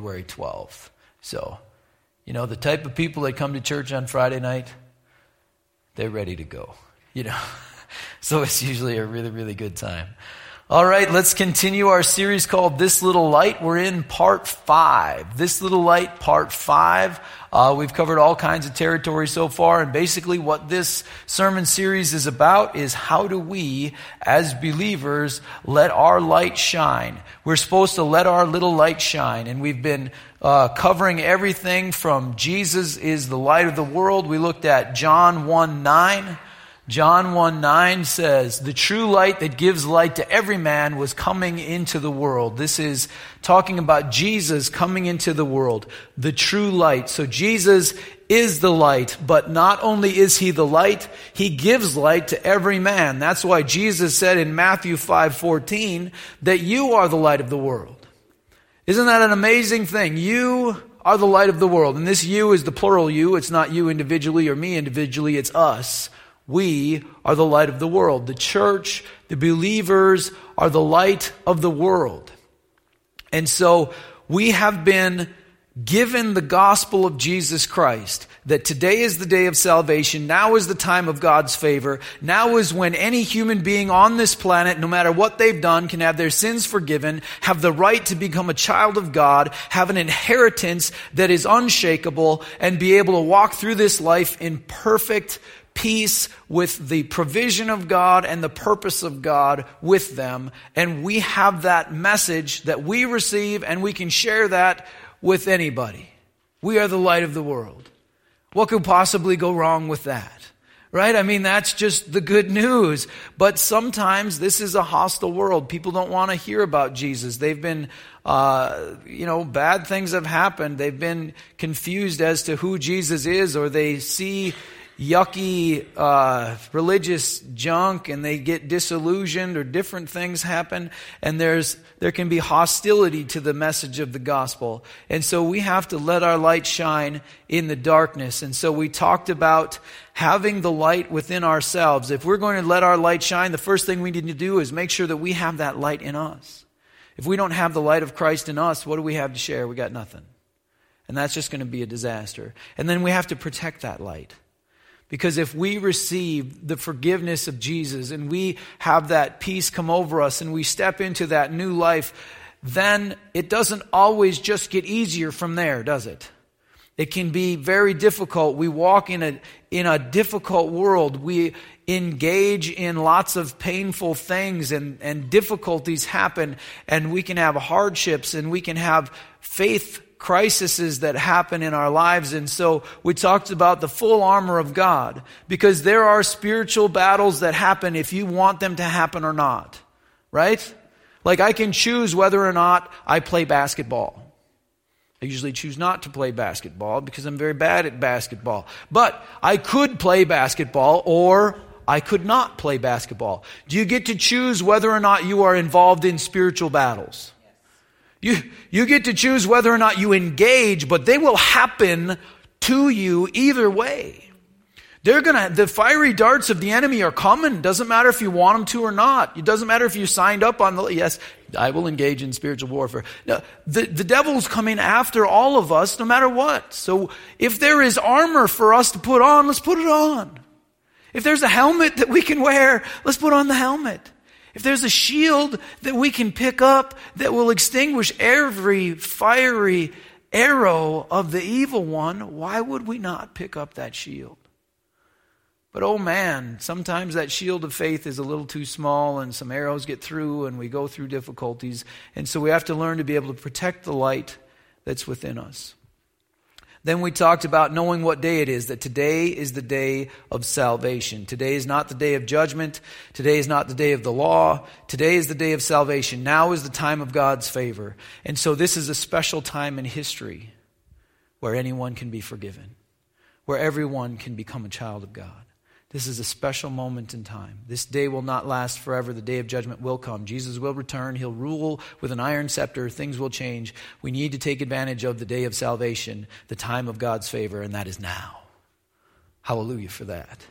February 12th. So, you know, the type of people that come to church on Friday night, they're ready to go, you know. so it's usually a really, really good time. All right, let's continue our series called This Little Light. We're in part five. This Little Light, part five. Uh, we've covered all kinds of territory so far, and basically what this sermon series is about is how do we, as believers, let our light shine. We're supposed to let our little light shine, and we've been uh, covering everything from Jesus is the light of the world. We looked at John 1 9. John 1 9 says, The true light that gives light to every man was coming into the world. This is talking about Jesus coming into the world, the true light. So Jesus is the light, but not only is he the light, he gives light to every man. That's why Jesus said in Matthew 5 14 that you are the light of the world. Isn't that an amazing thing? You are the light of the world. And this you is the plural you. It's not you individually or me individually, it's us. We are the light of the world. The church, the believers are the light of the world. And so we have been given the gospel of Jesus Christ that today is the day of salvation. Now is the time of God's favor. Now is when any human being on this planet, no matter what they've done, can have their sins forgiven, have the right to become a child of God, have an inheritance that is unshakable, and be able to walk through this life in perfect peace with the provision of God and the purpose of God with them. And we have that message that we receive and we can share that with anybody. We are the light of the world. What could possibly go wrong with that? Right? I mean, that's just the good news. But sometimes this is a hostile world. People don't want to hear about Jesus. They've been, uh, you know, bad things have happened. They've been confused as to who Jesus is, or they see yucky uh, religious junk and they get disillusioned or different things happen and there's there can be hostility to the message of the gospel. And so we have to let our light shine in the darkness. And so we talked about having the light within ourselves. If we're going to let our light shine the first thing we need to do is make sure that we have that light in us. If we don't have the light of christ in us what do we have to share? We got nothing. And that's just going to be a disaster. And then we have to protect that light because if we receive the forgiveness of Jesus and we have that peace come over us and we step into that new life, then it doesn't always just get easier from there, does it? It can be very difficult. We walk in a, in a difficult world. We engage in lots of painful things and, and difficulties happen and we can have hardships and we can have faith crises that happen in our lives. And so we talked about the full armor of God because there are spiritual battles that happen if you want them to happen or not. Right? Like I can choose whether or not I play basketball. I usually choose not to play basketball because I'm very bad at basketball. But I could play basketball or I could not play basketball. Do you get to choose whether or not you are involved in spiritual battles? You, you get to choose whether or not you engage, but they will happen to you either way. They're gonna, the fiery darts of the enemy are coming. Doesn't matter if you want them to or not. It doesn't matter if you signed up on the, yes, I will engage in spiritual warfare. No, the, the devil's coming after all of us no matter what. So if there is armor for us to put on, let's put it on. If there's a helmet that we can wear, let's put on the helmet. If there's a shield that we can pick up that will extinguish every fiery arrow of the evil one, why would we not pick up that shield? But oh man, sometimes that shield of faith is a little too small and some arrows get through and we go through difficulties. And so we have to learn to be able to protect the light that's within us. Then we talked about knowing what day it is, that today is the day of salvation. Today is not the day of judgment. Today is not the day of the law. Today is the day of salvation. Now is the time of God's favor. And so this is a special time in history where anyone can be forgiven, where everyone can become a child of God. This is a special moment in time. This day will not last forever. The day of judgment will come. Jesus will return. He'll rule with an iron scepter. Things will change. We need to take advantage of the day of salvation, the time of God's favor, and that is now. Hallelujah for that.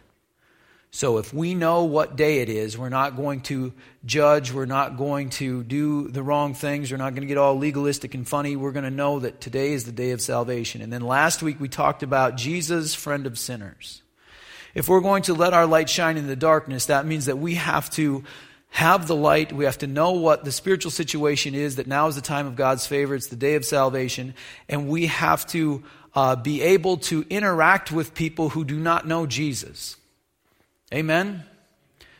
So if we know what day it is, we're not going to judge, we're not going to do the wrong things, we're not going to get all legalistic and funny. We're going to know that today is the day of salvation. And then last week we talked about Jesus, friend of sinners. If we're going to let our light shine in the darkness, that means that we have to have the light. We have to know what the spiritual situation is, that now is the time of God's favor. It's the day of salvation. And we have to uh, be able to interact with people who do not know Jesus. Amen?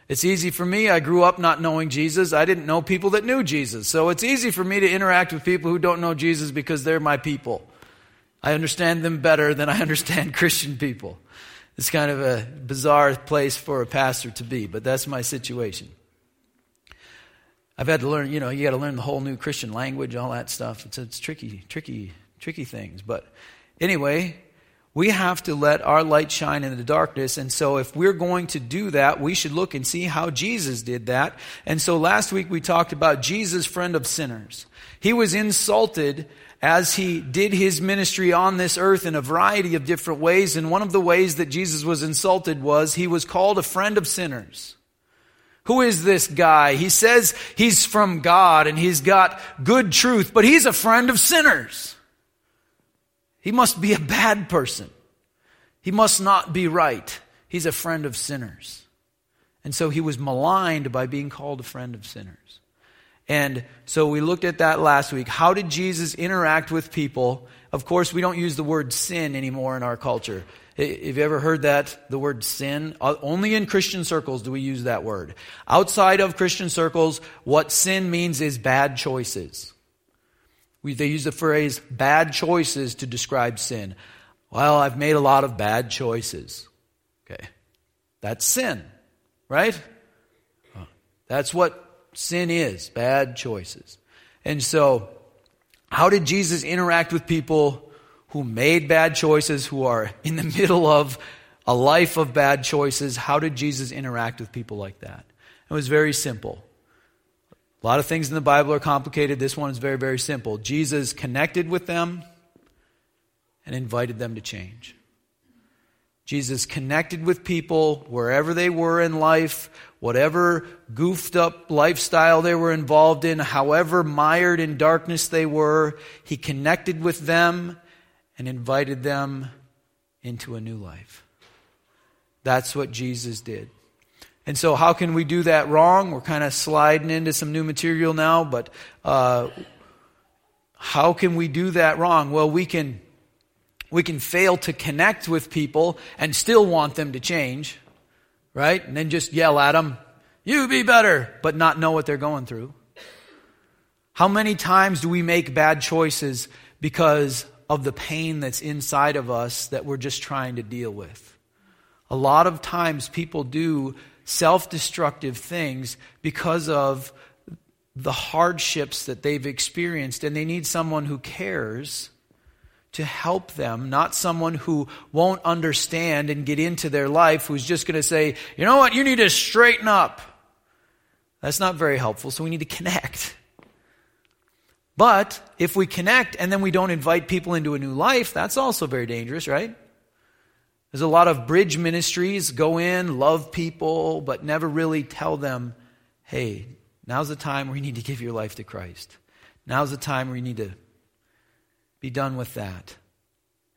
It's easy for me. I grew up not knowing Jesus. I didn't know people that knew Jesus. So it's easy for me to interact with people who don't know Jesus because they're my people. I understand them better than I understand Christian people. It's kind of a bizarre place for a pastor to be, but that's my situation. I've had to learn, you know, you got to learn the whole new Christian language, all that stuff. It's, it's tricky, tricky, tricky things. But anyway, we have to let our light shine in the darkness. And so, if we're going to do that, we should look and see how Jesus did that. And so, last week we talked about Jesus, friend of sinners. He was insulted as he did his ministry on this earth in a variety of different ways. And one of the ways that Jesus was insulted was he was called a friend of sinners. Who is this guy? He says he's from God and he's got good truth, but he's a friend of sinners. He must be a bad person. He must not be right. He's a friend of sinners. And so he was maligned by being called a friend of sinners. And so we looked at that last week. How did Jesus interact with people? Of course, we don't use the word sin anymore in our culture. Have you ever heard that, the word sin? Uh, only in Christian circles do we use that word. Outside of Christian circles, what sin means is bad choices. We, they use the phrase bad choices to describe sin. Well, I've made a lot of bad choices. Okay. That's sin, right? That's what sin is bad choices. And so, how did Jesus interact with people who made bad choices, who are in the middle of a life of bad choices. How did Jesus interact with people like that? It was very simple. A lot of things in the Bible are complicated. This one is very, very simple. Jesus connected with them and invited them to change. Jesus connected with people wherever they were in life, whatever goofed up lifestyle they were involved in, however mired in darkness they were. He connected with them and invited them into a new life. That's what Jesus did. And so, how can we do that wrong? We're kind of sliding into some new material now, but uh, how can we do that wrong? Well, we can we can fail to connect with people and still want them to change, right? And then just yell at them, "You be better," but not know what they're going through. How many times do we make bad choices because of the pain that's inside of us that we're just trying to deal with. A lot of times people do self destructive things because of the hardships that they've experienced, and they need someone who cares to help them, not someone who won't understand and get into their life, who's just going to say, you know what, you need to straighten up. That's not very helpful, so we need to connect. But if we connect and then we don't invite people into a new life, that's also very dangerous, right? There's a lot of bridge ministries go in, love people, but never really tell them, hey, now's the time where you need to give your life to Christ. Now's the time where you need to be done with that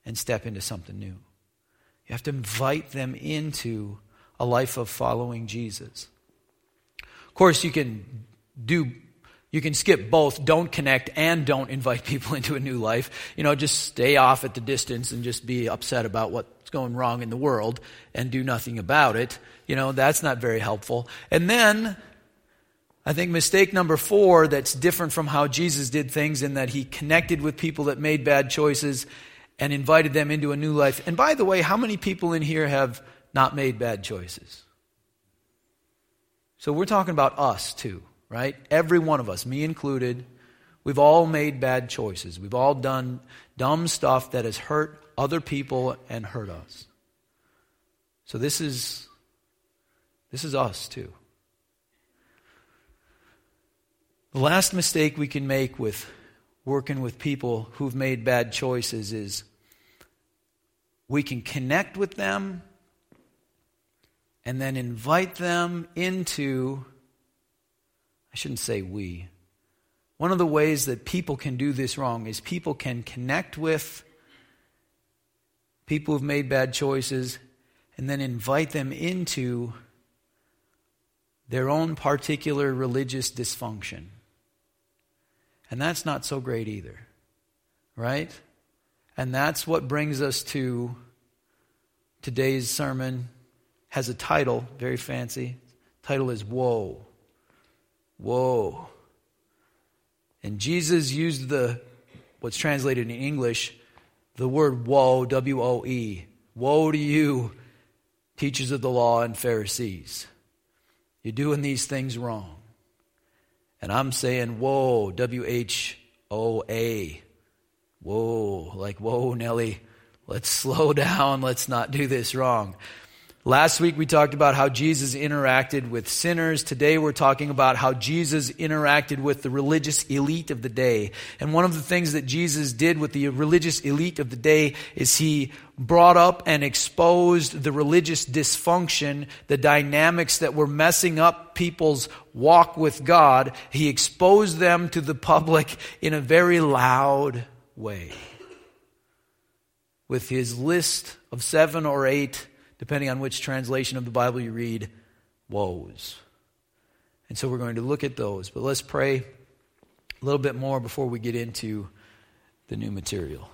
and step into something new. You have to invite them into a life of following Jesus. Of course, you can do you can skip both, don't connect and don't invite people into a new life. You know, just stay off at the distance and just be upset about what's going wrong in the world and do nothing about it. You know, that's not very helpful. And then, I think mistake number four that's different from how Jesus did things in that he connected with people that made bad choices and invited them into a new life. And by the way, how many people in here have not made bad choices? So we're talking about us too right? Every one of us, me included, we've all made bad choices. We've all done dumb stuff that has hurt other people and hurt us. So this is this is us too. The last mistake we can make with working with people who've made bad choices is we can connect with them and then invite them into, I shouldn't say we. One of the ways that people can do this wrong is people can connect with people who've made bad choices and then invite them into their own particular religious dysfunction. And that's not so great either, right? And that's what brings us to today's sermon has a title, very fancy. title is Woe. Woe. And Jesus used the what's translated in English, the word woe, W O E. Woe to you, teachers of the law and Pharisees. You're doing these things wrong. And I'm saying, whoa, W H O A. Whoa, like, whoa, Nellie, let's slow down. Let's not do this wrong. Last week we talked about how Jesus interacted with sinners. Today we're talking about how Jesus interacted with the religious elite of the day. And one of the things that Jesus did with the religious elite of the day is he brought up and exposed the religious dysfunction, the dynamics that were messing up people's walk with God. He exposed them to the public in a very loud way. With his list of seven or eight depending on which translation of the Bible you read, woes. And so we're going to look at those. But let's pray a little bit more before we get into the new material.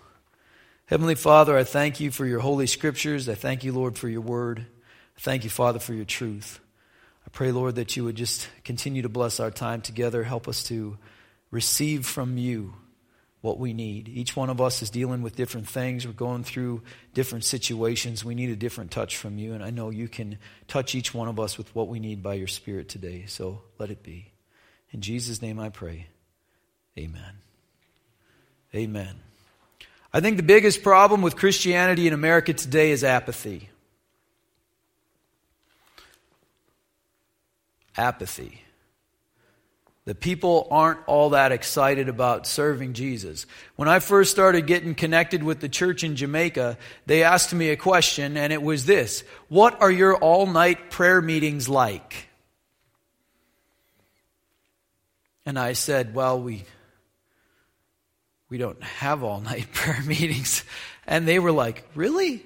Heavenly Father, I thank you for your holy scriptures. I thank you, Lord, for your word. I thank you, Father, for your truth. I pray, Lord, that you would just continue to bless our time together. Help us to receive from you what we need. Each one of us is dealing with different things. We're going through different situations. We need a different touch from you, and I know you can touch each one of us with what we need by your Spirit today. So let it be. In Jesus' name I pray. Amen. Amen. I think the biggest problem with Christianity in America today is apathy. Apathy that people aren't all that excited about serving Jesus. When I first started getting connected with the church in Jamaica, they asked me a question, and it was this What are your all night prayer meetings like? And I said, Well, we, we don't have all night prayer meetings. And they were like, Really?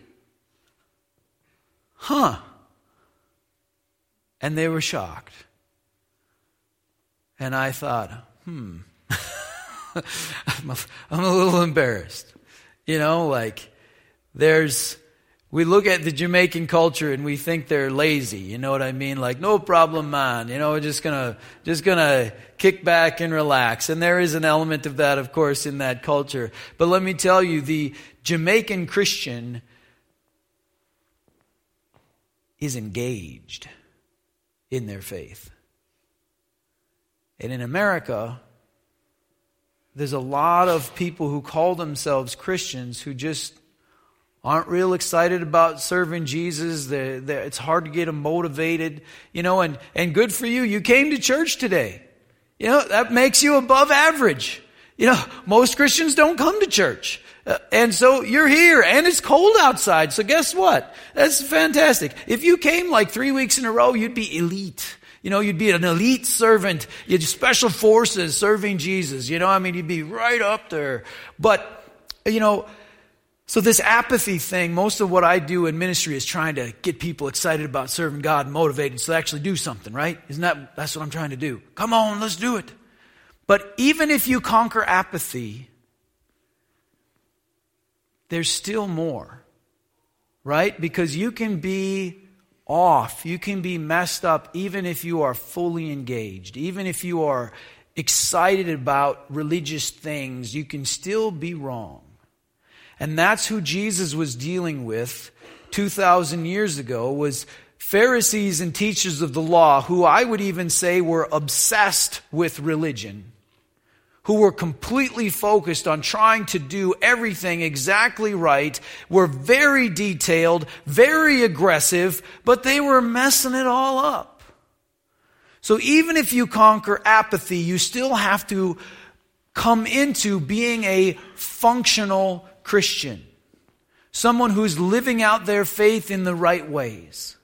Huh. And they were shocked. And I thought, hmm, I'm, a, little embarrassed. You know, like, there's, we look at the Jamaican culture and we think they're lazy. You know what I mean? Like, no problem, man. You know, we're just gonna, just gonna kick back and relax. And there is an element of that, of course, in that culture. But let me tell you, the Jamaican Christian is engaged in their faith. And in America, there's a lot of people who call themselves Christians who just aren't real excited about serving Jesus. They're, they're, it's hard to get them motivated, you know, and, and good for you. You came to church today. You know, that makes you above average. You know, most Christians don't come to church. Uh, and so you're here and it's cold outside. So guess what? That's fantastic. If you came like three weeks in a row, you'd be elite. You know, you'd be an elite servant. You'd special forces serving Jesus. You know, I mean, you'd be right up there. But, you know, so this apathy thing, most of what I do in ministry is trying to get people excited about serving God and motivated so they actually do something, right? Isn't that, that's what I'm trying to do. Come on, let's do it. But even if you conquer apathy, there's still more, right? Because you can be off. You can be messed up even if you are fully engaged, even if you are excited about religious things, you can still be wrong. And that's who Jesus was dealing with 2,000 years ago was Pharisees and teachers of the law who I would even say were obsessed with religion who were completely focused on trying to do everything exactly right, were very detailed, very aggressive, but they were messing it all up. So even if you conquer apathy, you still have to come into being a functional Christian. Someone who's living out their faith in the right ways.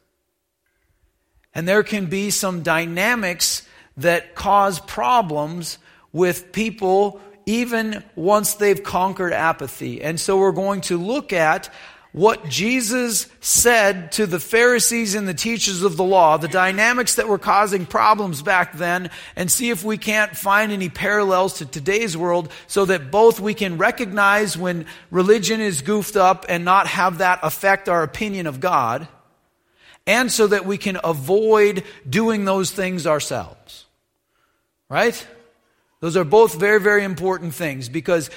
And there can be some dynamics that cause problems with people even once they've conquered apathy. And so we're going to look at what Jesus said to the Pharisees and the teachers of the law, the dynamics that were causing problems back then, and see if we can't find any parallels to today's world so that both we can recognize when religion is goofed up and not have that affect our opinion of God, and so that we can avoid doing those things ourselves. Right? Those are both very, very important things because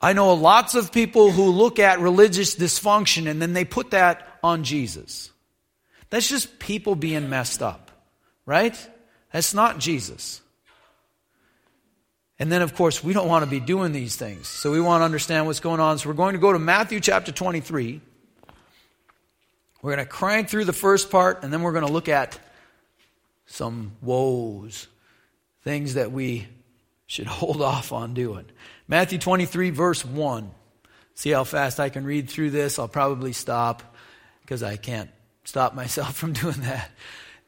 I know lots of people who look at religious dysfunction and then they put that on Jesus. That's just people being messed up, right? That's not Jesus. And then, of course, we don't want to be doing these things. So we want to understand what's going on. So we're going to go to Matthew chapter 23. We're going to crank through the first part, and then we're going to look at some woes, things that we should hold off on doing. Matthew 23, verse 1. See how fast I can read through this? I'll probably stop because I can't stop myself from doing that.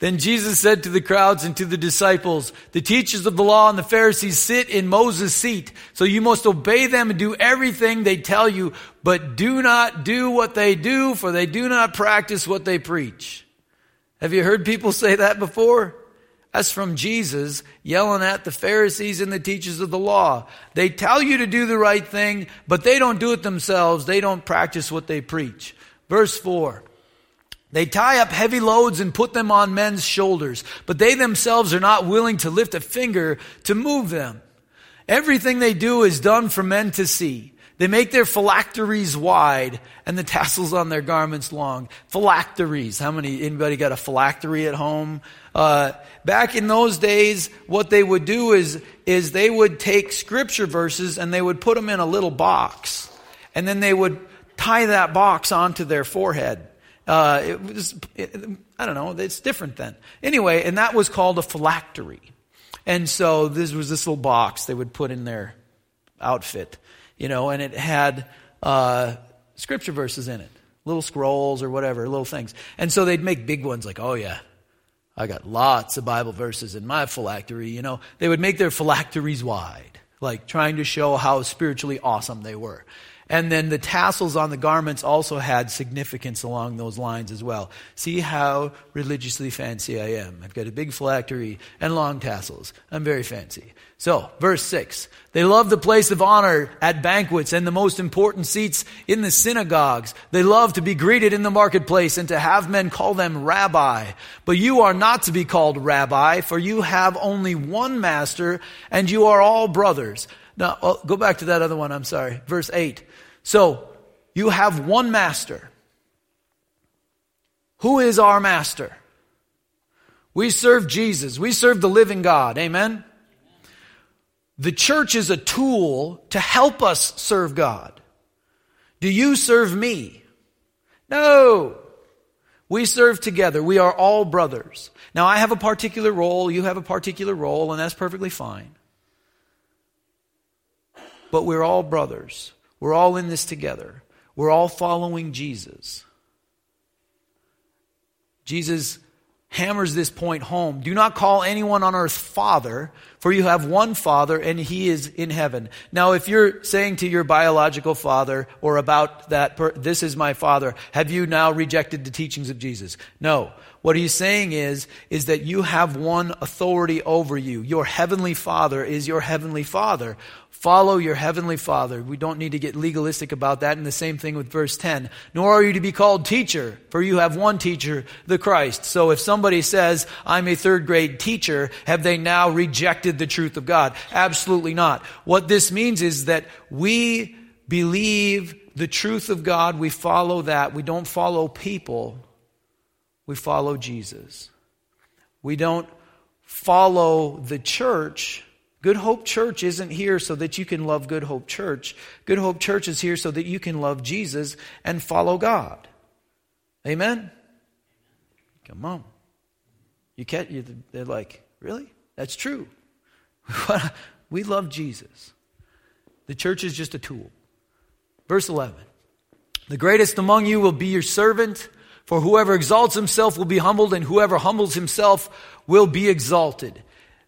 Then Jesus said to the crowds and to the disciples, The teachers of the law and the Pharisees sit in Moses' seat, so you must obey them and do everything they tell you, but do not do what they do, for they do not practice what they preach. Have you heard people say that before? That's from Jesus yelling at the Pharisees and the teachers of the law. They tell you to do the right thing, but they don't do it themselves. They don't practice what they preach. Verse 4. They tie up heavy loads and put them on men's shoulders, but they themselves are not willing to lift a finger to move them. Everything they do is done for men to see. They make their phylacteries wide and the tassels on their garments long. Phylacteries. How many, anybody got a phylactery at home? Uh, back in those days, what they would do is, is they would take scripture verses and they would put them in a little box. And then they would tie that box onto their forehead. Uh, it was, it, I don't know, it's different then. Anyway, and that was called a phylactery. And so this was this little box they would put in their outfit you know, and it had uh, scripture verses in it, little scrolls or whatever, little things. And so they'd make big ones like, oh yeah, I got lots of Bible verses in my phylactery. You know, they would make their phylacteries wide, like trying to show how spiritually awesome they were. And then the tassels on the garments also had significance along those lines as well. See how religiously fancy I am. I've got a big phylactery and long tassels. I'm very fancy. So, verse 6. They love the place of honor at banquets and the most important seats in the synagogues. They love to be greeted in the marketplace and to have men call them rabbi. But you are not to be called rabbi, for you have only one master and you are all brothers. Now, oh, go back to that other one, I'm sorry. Verse 8. So, you have one master. Who is our master? We serve Jesus. We serve the living God. Amen? The church is a tool to help us serve God. Do you serve me? No. We serve together. We are all brothers. Now, I have a particular role, you have a particular role, and that's perfectly fine. But we're all brothers. We're all in this together. We're all following Jesus. Jesus hammers this point home. Do not call anyone on earth father, for you have one father and he is in heaven. Now, if you're saying to your biological father or about that, per- this is my father, have you now rejected the teachings of Jesus? No. What he's saying is, is that you have one authority over you. Your heavenly father is your heavenly father. Follow your heavenly father. We don't need to get legalistic about that. And the same thing with verse 10. Nor are you to be called teacher, for you have one teacher, the Christ. So if somebody says, I'm a third grade teacher, have they now rejected the truth of God? Absolutely not. What this means is that we believe the truth of God. We follow that. We don't follow people we follow Jesus. We don't follow the church. Good Hope Church isn't here so that you can love Good Hope Church. Good Hope Church is here so that you can love Jesus and follow God. Amen? Come on. You can't, you, they're like, really? That's true. we love Jesus. The church is just a tool. Verse 11 The greatest among you will be your servant. For whoever exalts himself will be humbled, and whoever humbles himself will be exalted.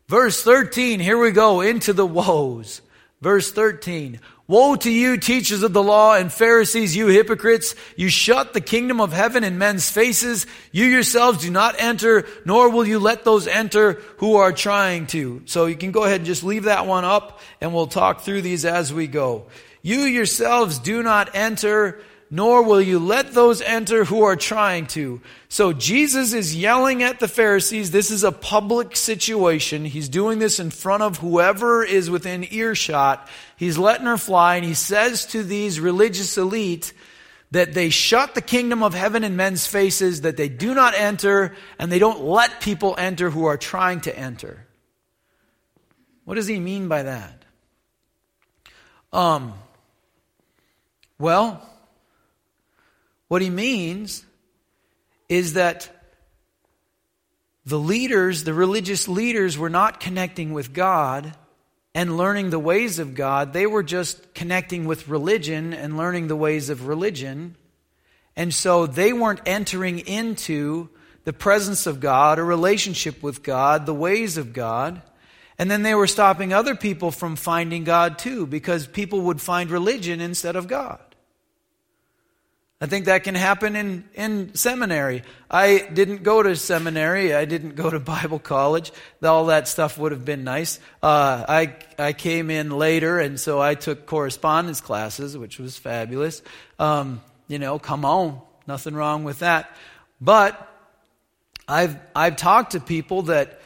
Verse 13, here we go into the woes. Verse 13. Woe to you, teachers of the law and Pharisees, you hypocrites! You shut the kingdom of heaven in men's faces. You yourselves do not enter, nor will you let those enter who are trying to. So you can go ahead and just leave that one up, and we'll talk through these as we go. You yourselves do not enter, nor will you let those enter who are trying to. So Jesus is yelling at the Pharisees. This is a public situation. He's doing this in front of whoever is within earshot. He's letting her fly, and he says to these religious elite that they shut the kingdom of heaven in men's faces, that they do not enter, and they don't let people enter who are trying to enter. What does he mean by that? Um, well, what he means is that the leaders, the religious leaders, were not connecting with God and learning the ways of God. They were just connecting with religion and learning the ways of religion. And so they weren't entering into the presence of God, a relationship with God, the ways of God. And then they were stopping other people from finding God too, because people would find religion instead of God. I think that can happen in, in seminary. I didn't go to seminary. I didn't go to Bible college. All that stuff would have been nice. Uh, I, I came in later, and so I took correspondence classes, which was fabulous. Um, you know, come on. Nothing wrong with that. But I've, I've talked to people that,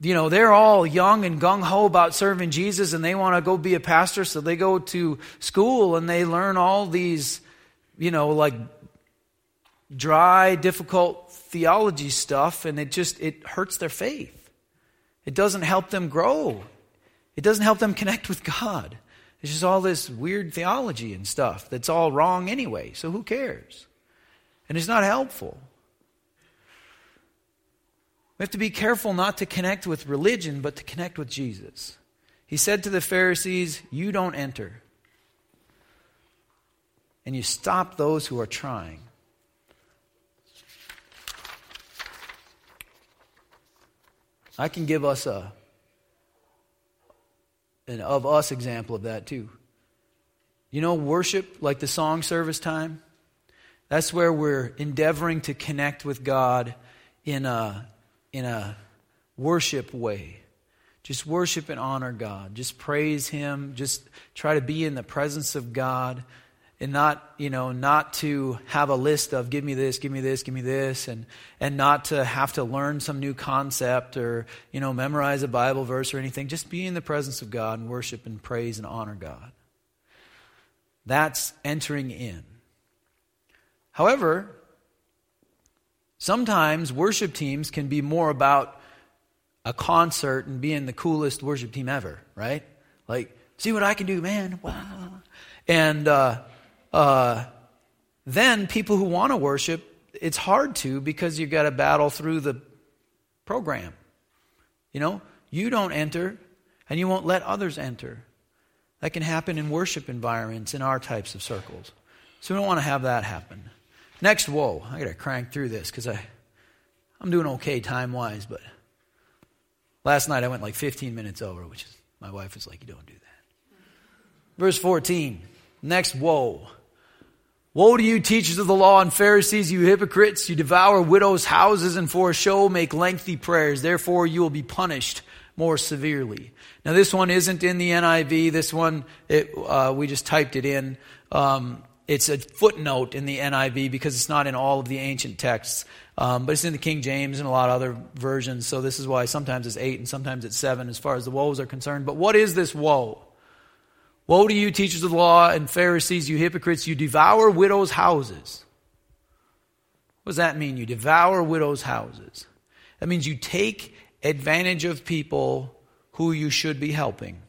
you know, they're all young and gung ho about serving Jesus, and they want to go be a pastor, so they go to school and they learn all these you know, like dry, difficult theology stuff, and it just it hurts their faith. It doesn't help them grow. It doesn't help them connect with God. It's just all this weird theology and stuff that's all wrong anyway. So who cares? And it's not helpful. We have to be careful not to connect with religion, but to connect with Jesus. He said to the Pharisees, You don't enter and you stop those who are trying. I can give us a an of us example of that too. You know, worship, like the song service time, that's where we're endeavoring to connect with God in a, in a worship way. Just worship and honor God. Just praise Him. Just try to be in the presence of God and not you know not to have a list of give me this give me this give me this and and not to have to learn some new concept or you know memorize a bible verse or anything. Just be in the presence of god and worship and praise and honor god. That's entering in. However sometimes worship teams can be more about a concert and being the coolest worship team ever right? Like see what i can do man. Wow. And uh, uh, then people who want to worship, it's hard to because you've got to battle through the program. You know, you don't enter and you won't let others enter. That can happen in worship environments in our types of circles. So we don't want to have that happen. Next, whoa, I got to crank through this because I, I'm doing okay time wise, but last night I went like 15 minutes over, which is, my wife was like, you don't do that. Verse 14, next, whoa. Woe to you, teachers of the law and Pharisees, you hypocrites! You devour widows' houses and for a show make lengthy prayers. Therefore, you will be punished more severely. Now, this one isn't in the NIV. This one, it, uh, we just typed it in. Um, it's a footnote in the NIV because it's not in all of the ancient texts. Um, but it's in the King James and a lot of other versions. So this is why sometimes it's eight and sometimes it's seven as far as the woes are concerned. But what is this woe? Woe to you, teachers of the law and Pharisees, you hypocrites, you devour widows' houses. What does that mean? You devour widows' houses. That means you take advantage of people who you should be helping.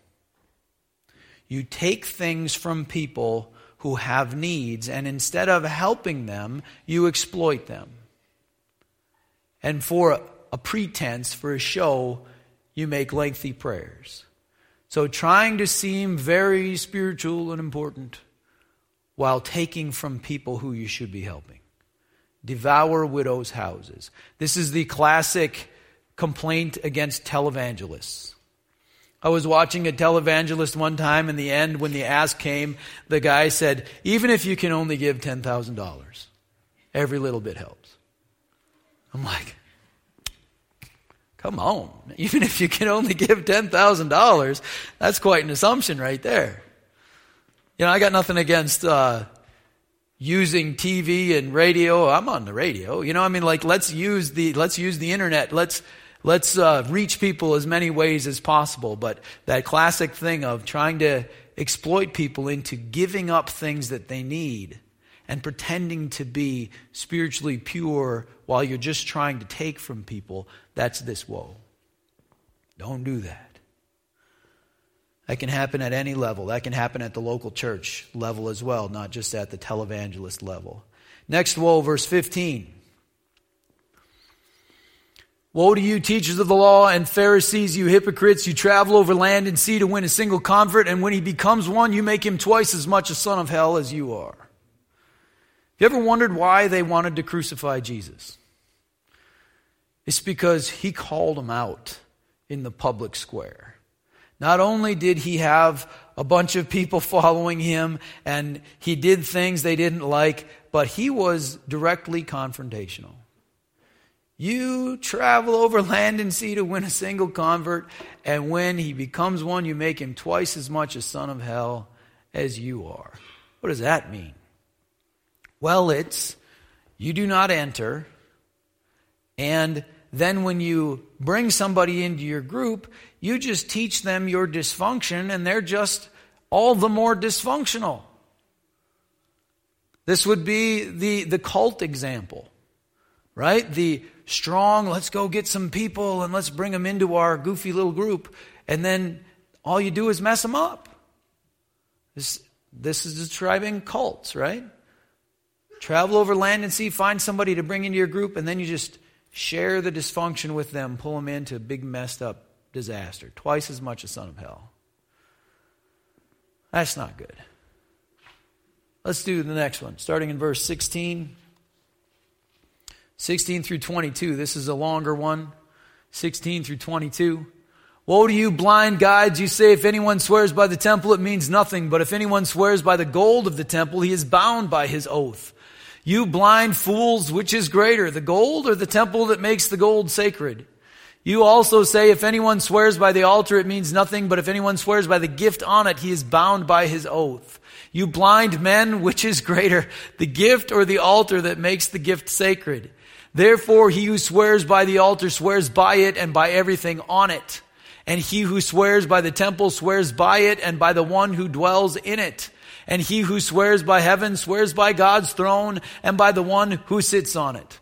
You take things from people who have needs, and instead of helping them, you exploit them. And for a pretense, for a show, you make lengthy prayers. So, trying to seem very spiritual and important while taking from people who you should be helping. devour widows' houses. This is the classic complaint against televangelists. I was watching a televangelist one time, in the end, when the ask came, the guy said, Even if you can only give $10,000, every little bit helps. I'm like, Come on. Even if you can only give $10,000, that's quite an assumption right there. You know, I got nothing against uh, using TV and radio. I'm on the radio. You know, I mean, like let's use the let's use the internet. Let's let's uh, reach people as many ways as possible. But that classic thing of trying to exploit people into giving up things that they need and pretending to be spiritually pure while you're just trying to take from people, that's this woe. Don't do that. That can happen at any level. That can happen at the local church level as well, not just at the televangelist level. Next woe, verse 15. Woe to you, teachers of the law and Pharisees, you hypocrites! You travel over land and sea to win a single convert, and when he becomes one, you make him twice as much a son of hell as you are. Have you ever wondered why they wanted to crucify Jesus? It's because he called them out in the public square. Not only did he have a bunch of people following him and he did things they didn't like, but he was directly confrontational. You travel over land and sea to win a single convert, and when he becomes one, you make him twice as much a son of hell as you are. What does that mean? Well, it's you do not enter, and then when you bring somebody into your group, you just teach them your dysfunction, and they're just all the more dysfunctional. This would be the, the cult example, right? The strong, let's go get some people and let's bring them into our goofy little group. And then all you do is mess them up. This, this is describing cults, right? Travel over land and sea, find somebody to bring into your group, and then you just share the dysfunction with them, pull them into a big messed up disaster. Twice as much a son of hell. That's not good. Let's do the next one, starting in verse 16. 16 through 22. This is a longer one. 16 through 22. Woe to you, blind guides! You say, if anyone swears by the temple, it means nothing. But if anyone swears by the gold of the temple, he is bound by his oath. You blind fools, which is greater, the gold or the temple that makes the gold sacred? You also say, if anyone swears by the altar, it means nothing. But if anyone swears by the gift on it, he is bound by his oath. You blind men, which is greater, the gift or the altar that makes the gift sacred? Therefore, he who swears by the altar swears by it and by everything on it. And he who swears by the temple swears by it and by the one who dwells in it. And he who swears by heaven swears by God's throne and by the one who sits on it.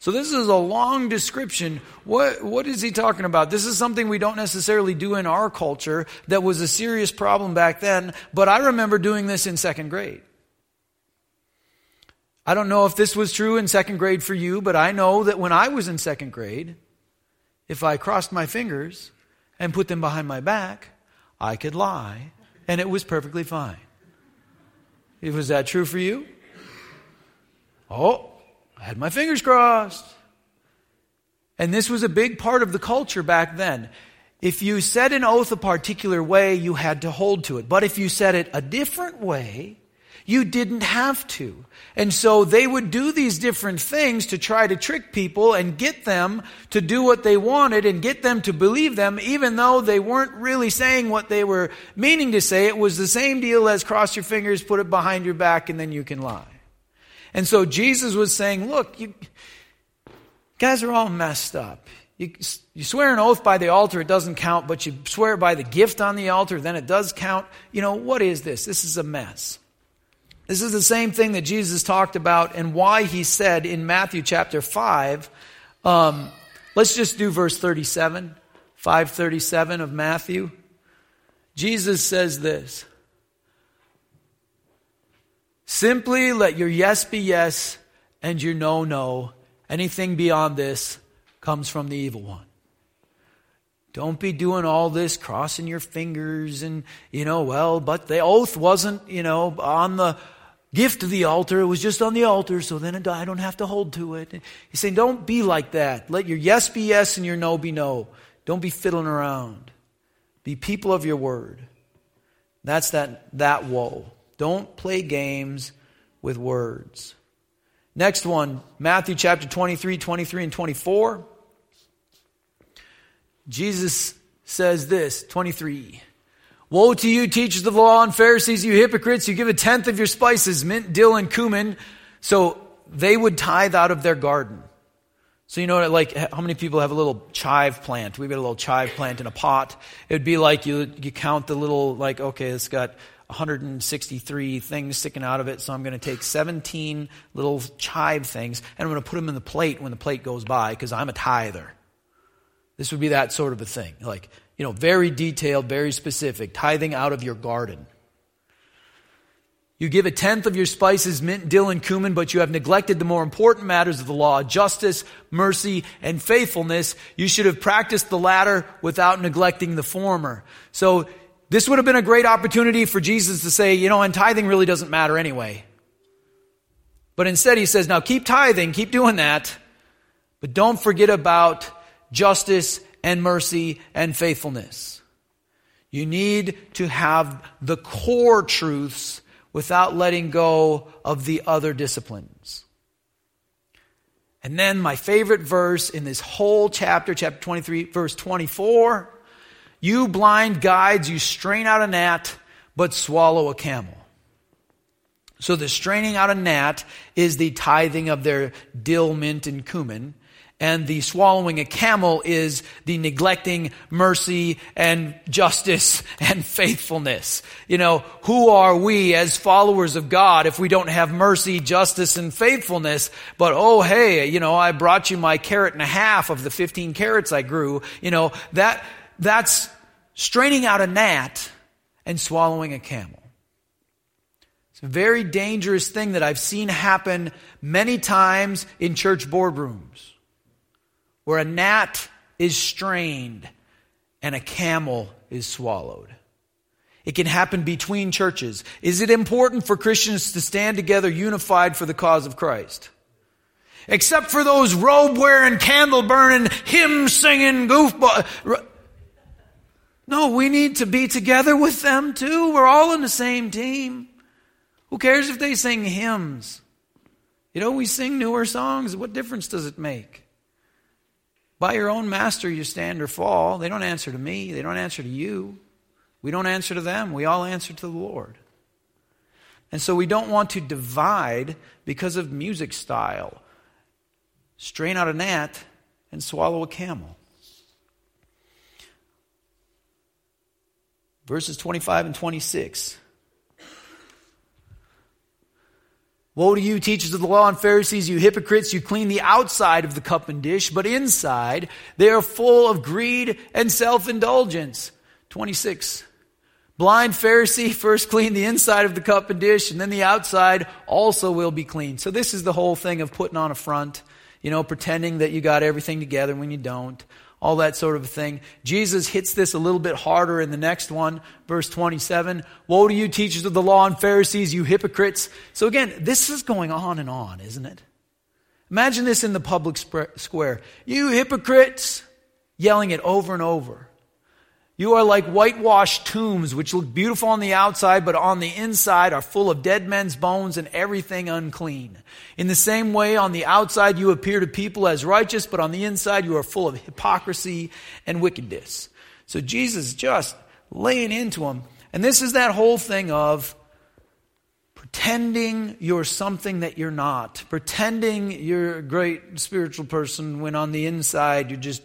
So this is a long description. What, what is he talking about? This is something we don't necessarily do in our culture that was a serious problem back then, but I remember doing this in second grade. I don't know if this was true in second grade for you, but I know that when I was in second grade, if I crossed my fingers and put them behind my back, I could lie, and it was perfectly fine. Was that true for you? Oh, I had my fingers crossed. And this was a big part of the culture back then. If you said an oath a particular way, you had to hold to it. But if you said it a different way, you didn't have to. And so they would do these different things to try to trick people and get them to do what they wanted and get them to believe them, even though they weren't really saying what they were meaning to say. It was the same deal as cross your fingers, put it behind your back, and then you can lie. And so Jesus was saying, look, you guys are all messed up. You, you swear an oath by the altar, it doesn't count, but you swear by the gift on the altar, then it does count. You know, what is this? This is a mess. This is the same thing that Jesus talked about and why he said in Matthew chapter 5. Um, let's just do verse 37, 537 of Matthew. Jesus says this Simply let your yes be yes and your no, no. Anything beyond this comes from the evil one. Don't be doing all this, crossing your fingers and, you know, well, but the oath wasn't, you know, on the gift to the altar. It was just on the altar, so then I don't have to hold to it. He's saying, don't be like that. Let your yes be yes and your no be no. Don't be fiddling around. Be people of your word. That's that, that woe. Don't play games with words. Next one, Matthew chapter 23, 23, and 24. Jesus says this, 23. Woe to you, teachers of the law and Pharisees, you hypocrites! You give a tenth of your spices, mint, dill, and cumin. So they would tithe out of their garden. So you know, like how many people have a little chive plant? We've got a little chive plant in a pot. It'd be like you you count the little like okay, it's got 163 things sticking out of it, so I'm going to take 17 little chive things and I'm going to put them in the plate when the plate goes by because I'm a tither. This would be that sort of a thing. Like, you know, very detailed, very specific, tithing out of your garden. You give a tenth of your spices, mint, dill, and cumin, but you have neglected the more important matters of the law, justice, mercy, and faithfulness. You should have practiced the latter without neglecting the former. So, this would have been a great opportunity for Jesus to say, you know, and tithing really doesn't matter anyway. But instead, he says, now keep tithing, keep doing that, but don't forget about justice and mercy and faithfulness. You need to have the core truths without letting go of the other disciplines. And then my favorite verse in this whole chapter, chapter 23, verse 24 You blind guides, you strain out a gnat, but swallow a camel. So the straining out a gnat is the tithing of their dill, mint, and cumin and the swallowing a camel is the neglecting mercy and justice and faithfulness. You know, who are we as followers of God if we don't have mercy, justice, and faithfulness? But oh, hey, you know, I brought you my carrot and a half of the 15 carrots I grew. You know, that, that's straining out a gnat and swallowing a camel. It's a very dangerous thing that I've seen happen many times in church boardrooms where a gnat is strained and a camel is swallowed. It can happen between churches. Is it important for Christians to stand together unified for the cause of Christ? Except for those robe wearing, candle burning, hymn singing goofball. No, we need to be together with them too. We're all in the same team. Who cares if they sing hymns? You know, we sing newer songs. What difference does it make? By your own master you stand or fall. They don't answer to me, they don't answer to you. We don't answer to them, we all answer to the Lord. And so we don't want to divide because of music style. Strain out a gnat and swallow a camel. Verses 25 and 26. Woe to you, teachers of the law and Pharisees, you hypocrites! You clean the outside of the cup and dish, but inside they are full of greed and self indulgence. 26. Blind Pharisee, first clean the inside of the cup and dish, and then the outside also will be clean. So, this is the whole thing of putting on a front, you know, pretending that you got everything together when you don't all that sort of thing. Jesus hits this a little bit harder in the next one, verse 27. Woe to you, teachers of the law and Pharisees, you hypocrites. So again, this is going on and on, isn't it? Imagine this in the public square. You hypocrites, yelling it over and over. You are like whitewashed tombs, which look beautiful on the outside, but on the inside are full of dead men's bones and everything unclean. In the same way, on the outside you appear to people as righteous, but on the inside you are full of hypocrisy and wickedness. So Jesus just laying into them. And this is that whole thing of pretending you're something that you're not, pretending you're a great spiritual person when on the inside you're just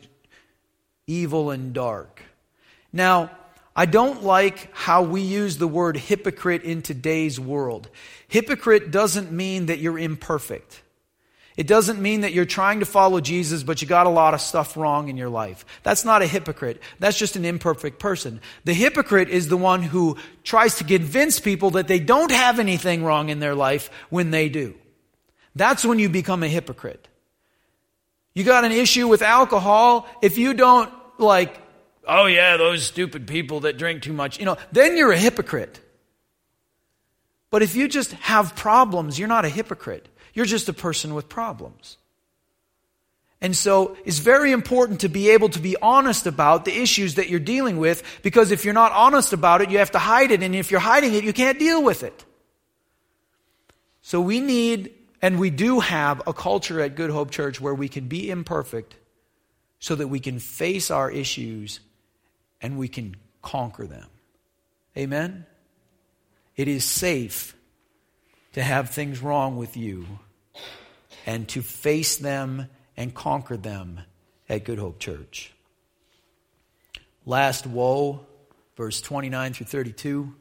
evil and dark. Now, I don't like how we use the word hypocrite in today's world. Hypocrite doesn't mean that you're imperfect. It doesn't mean that you're trying to follow Jesus, but you got a lot of stuff wrong in your life. That's not a hypocrite. That's just an imperfect person. The hypocrite is the one who tries to convince people that they don't have anything wrong in their life when they do. That's when you become a hypocrite. You got an issue with alcohol. If you don't like oh yeah, those stupid people that drink too much, you know, then you're a hypocrite. But if you just have problems, you're not a hypocrite. You're just a person with problems. And so it's very important to be able to be honest about the issues that you're dealing with because if you're not honest about it, you have to hide it. And if you're hiding it, you can't deal with it. So we need, and we do have, a culture at Good Hope Church where we can be imperfect so that we can face our issues and we can conquer them. Amen? It is safe to have things wrong with you and to face them and conquer them at Good Hope Church. Last woe, verse 29 through 32.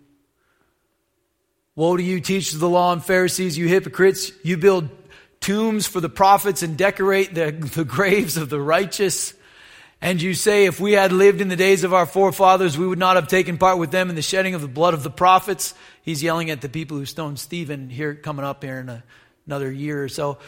Woe to you, teachers of the law and Pharisees, you hypocrites! You build tombs for the prophets and decorate the, the graves of the righteous. And you say, if we had lived in the days of our forefathers, we would not have taken part with them in the shedding of the blood of the prophets. He's yelling at the people who stoned Stephen here coming up here in a, another year or so.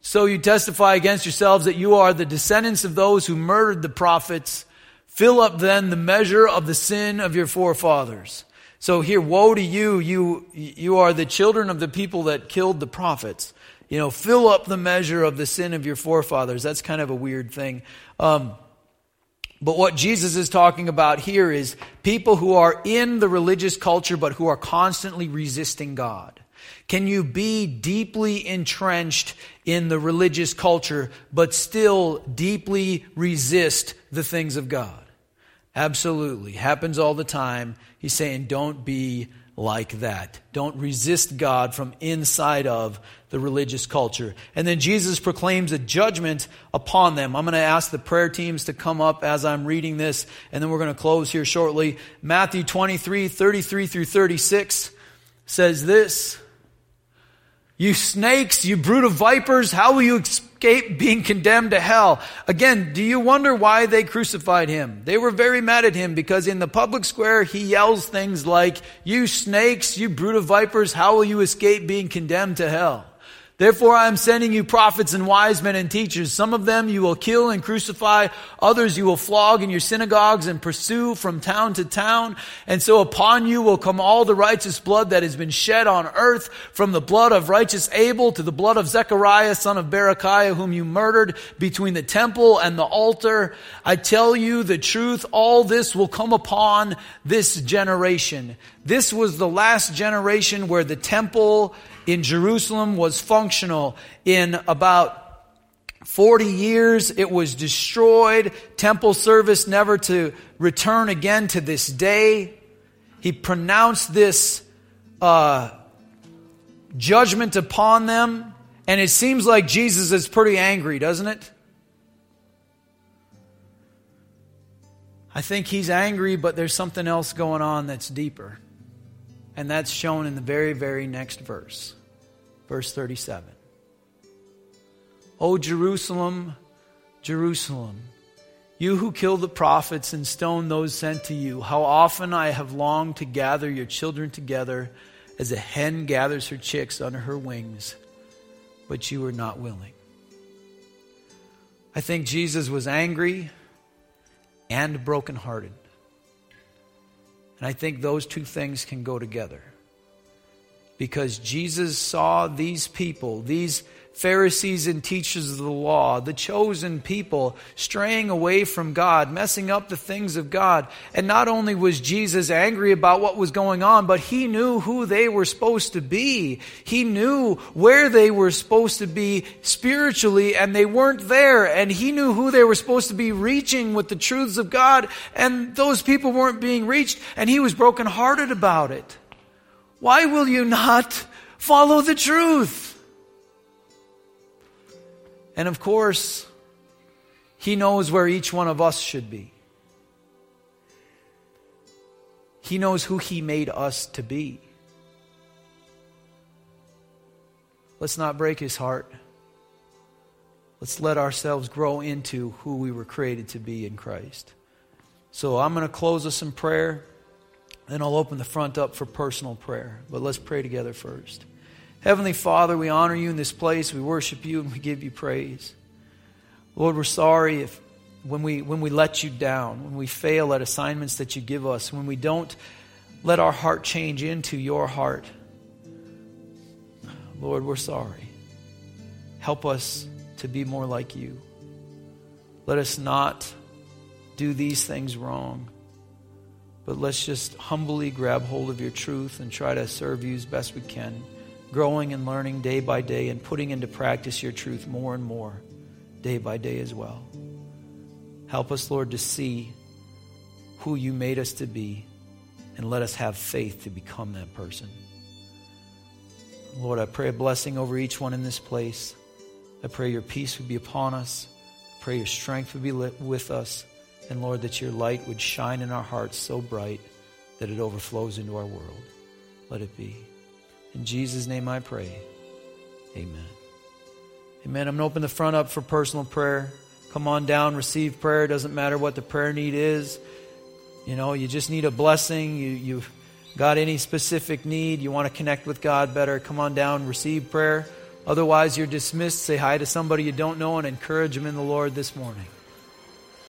So you testify against yourselves that you are the descendants of those who murdered the prophets. Fill up then the measure of the sin of your forefathers. So here, woe to you, you, you are the children of the people that killed the prophets. You know, fill up the measure of the sin of your forefathers. That's kind of a weird thing. Um, but what Jesus is talking about here is people who are in the religious culture but who are constantly resisting God. Can you be deeply entrenched in the religious culture, but still deeply resist the things of God? Absolutely. Happens all the time. He's saying, don't be like that. Don't resist God from inside of the religious culture. And then Jesus proclaims a judgment upon them. I'm going to ask the prayer teams to come up as I'm reading this, and then we're going to close here shortly. Matthew 23, 33 through 36 says this. You snakes, you brood of vipers, how will you escape being condemned to hell? Again, do you wonder why they crucified him? They were very mad at him because in the public square he yells things like, You snakes, you brood of vipers, how will you escape being condemned to hell? Therefore, I am sending you prophets and wise men and teachers. Some of them you will kill and crucify. Others you will flog in your synagogues and pursue from town to town. And so upon you will come all the righteous blood that has been shed on earth, from the blood of righteous Abel to the blood of Zechariah, son of Berechiah, whom you murdered between the temple and the altar. I tell you the truth, all this will come upon this generation. This was the last generation where the temple in Jerusalem was functional. In about 40 years, it was destroyed. Temple service never to return again to this day. He pronounced this uh, judgment upon them. And it seems like Jesus is pretty angry, doesn't it? I think he's angry, but there's something else going on that's deeper. And that's shown in the very, very next verse, verse 37. O Jerusalem, Jerusalem, you who kill the prophets and stone those sent to you, how often I have longed to gather your children together as a hen gathers her chicks under her wings, but you were not willing. I think Jesus was angry and brokenhearted. And I think those two things can go together. Because Jesus saw these people, these Pharisees and teachers of the law, the chosen people, straying away from God, messing up the things of God. And not only was Jesus angry about what was going on, but he knew who they were supposed to be. He knew where they were supposed to be spiritually, and they weren't there. And he knew who they were supposed to be reaching with the truths of God, and those people weren't being reached, and he was brokenhearted about it. Why will you not follow the truth? And of course, He knows where each one of us should be. He knows who He made us to be. Let's not break His heart. Let's let ourselves grow into who we were created to be in Christ. So I'm going to close us in prayer, then I'll open the front up for personal prayer. But let's pray together first. Heavenly Father, we honor you in this place. We worship you and we give you praise. Lord, we're sorry if when we when we let you down, when we fail at assignments that you give us, when we don't let our heart change into your heart. Lord, we're sorry. Help us to be more like you. Let us not do these things wrong, but let's just humbly grab hold of your truth and try to serve you as best we can, growing and learning day by day and putting into practice your truth more and more day by day as well. Help us, Lord, to see who you made us to be and let us have faith to become that person. Lord, I pray a blessing over each one in this place. I pray your peace would be upon us. I pray your strength would be with us. And Lord, that your light would shine in our hearts so bright that it overflows into our world. Let it be. In Jesus' name I pray. Amen. Amen. I'm going to open the front up for personal prayer. Come on down, receive prayer. Doesn't matter what the prayer need is. You know, you just need a blessing. You, you've got any specific need. You want to connect with God better. Come on down, receive prayer. Otherwise, you're dismissed. Say hi to somebody you don't know and encourage them in the Lord this morning.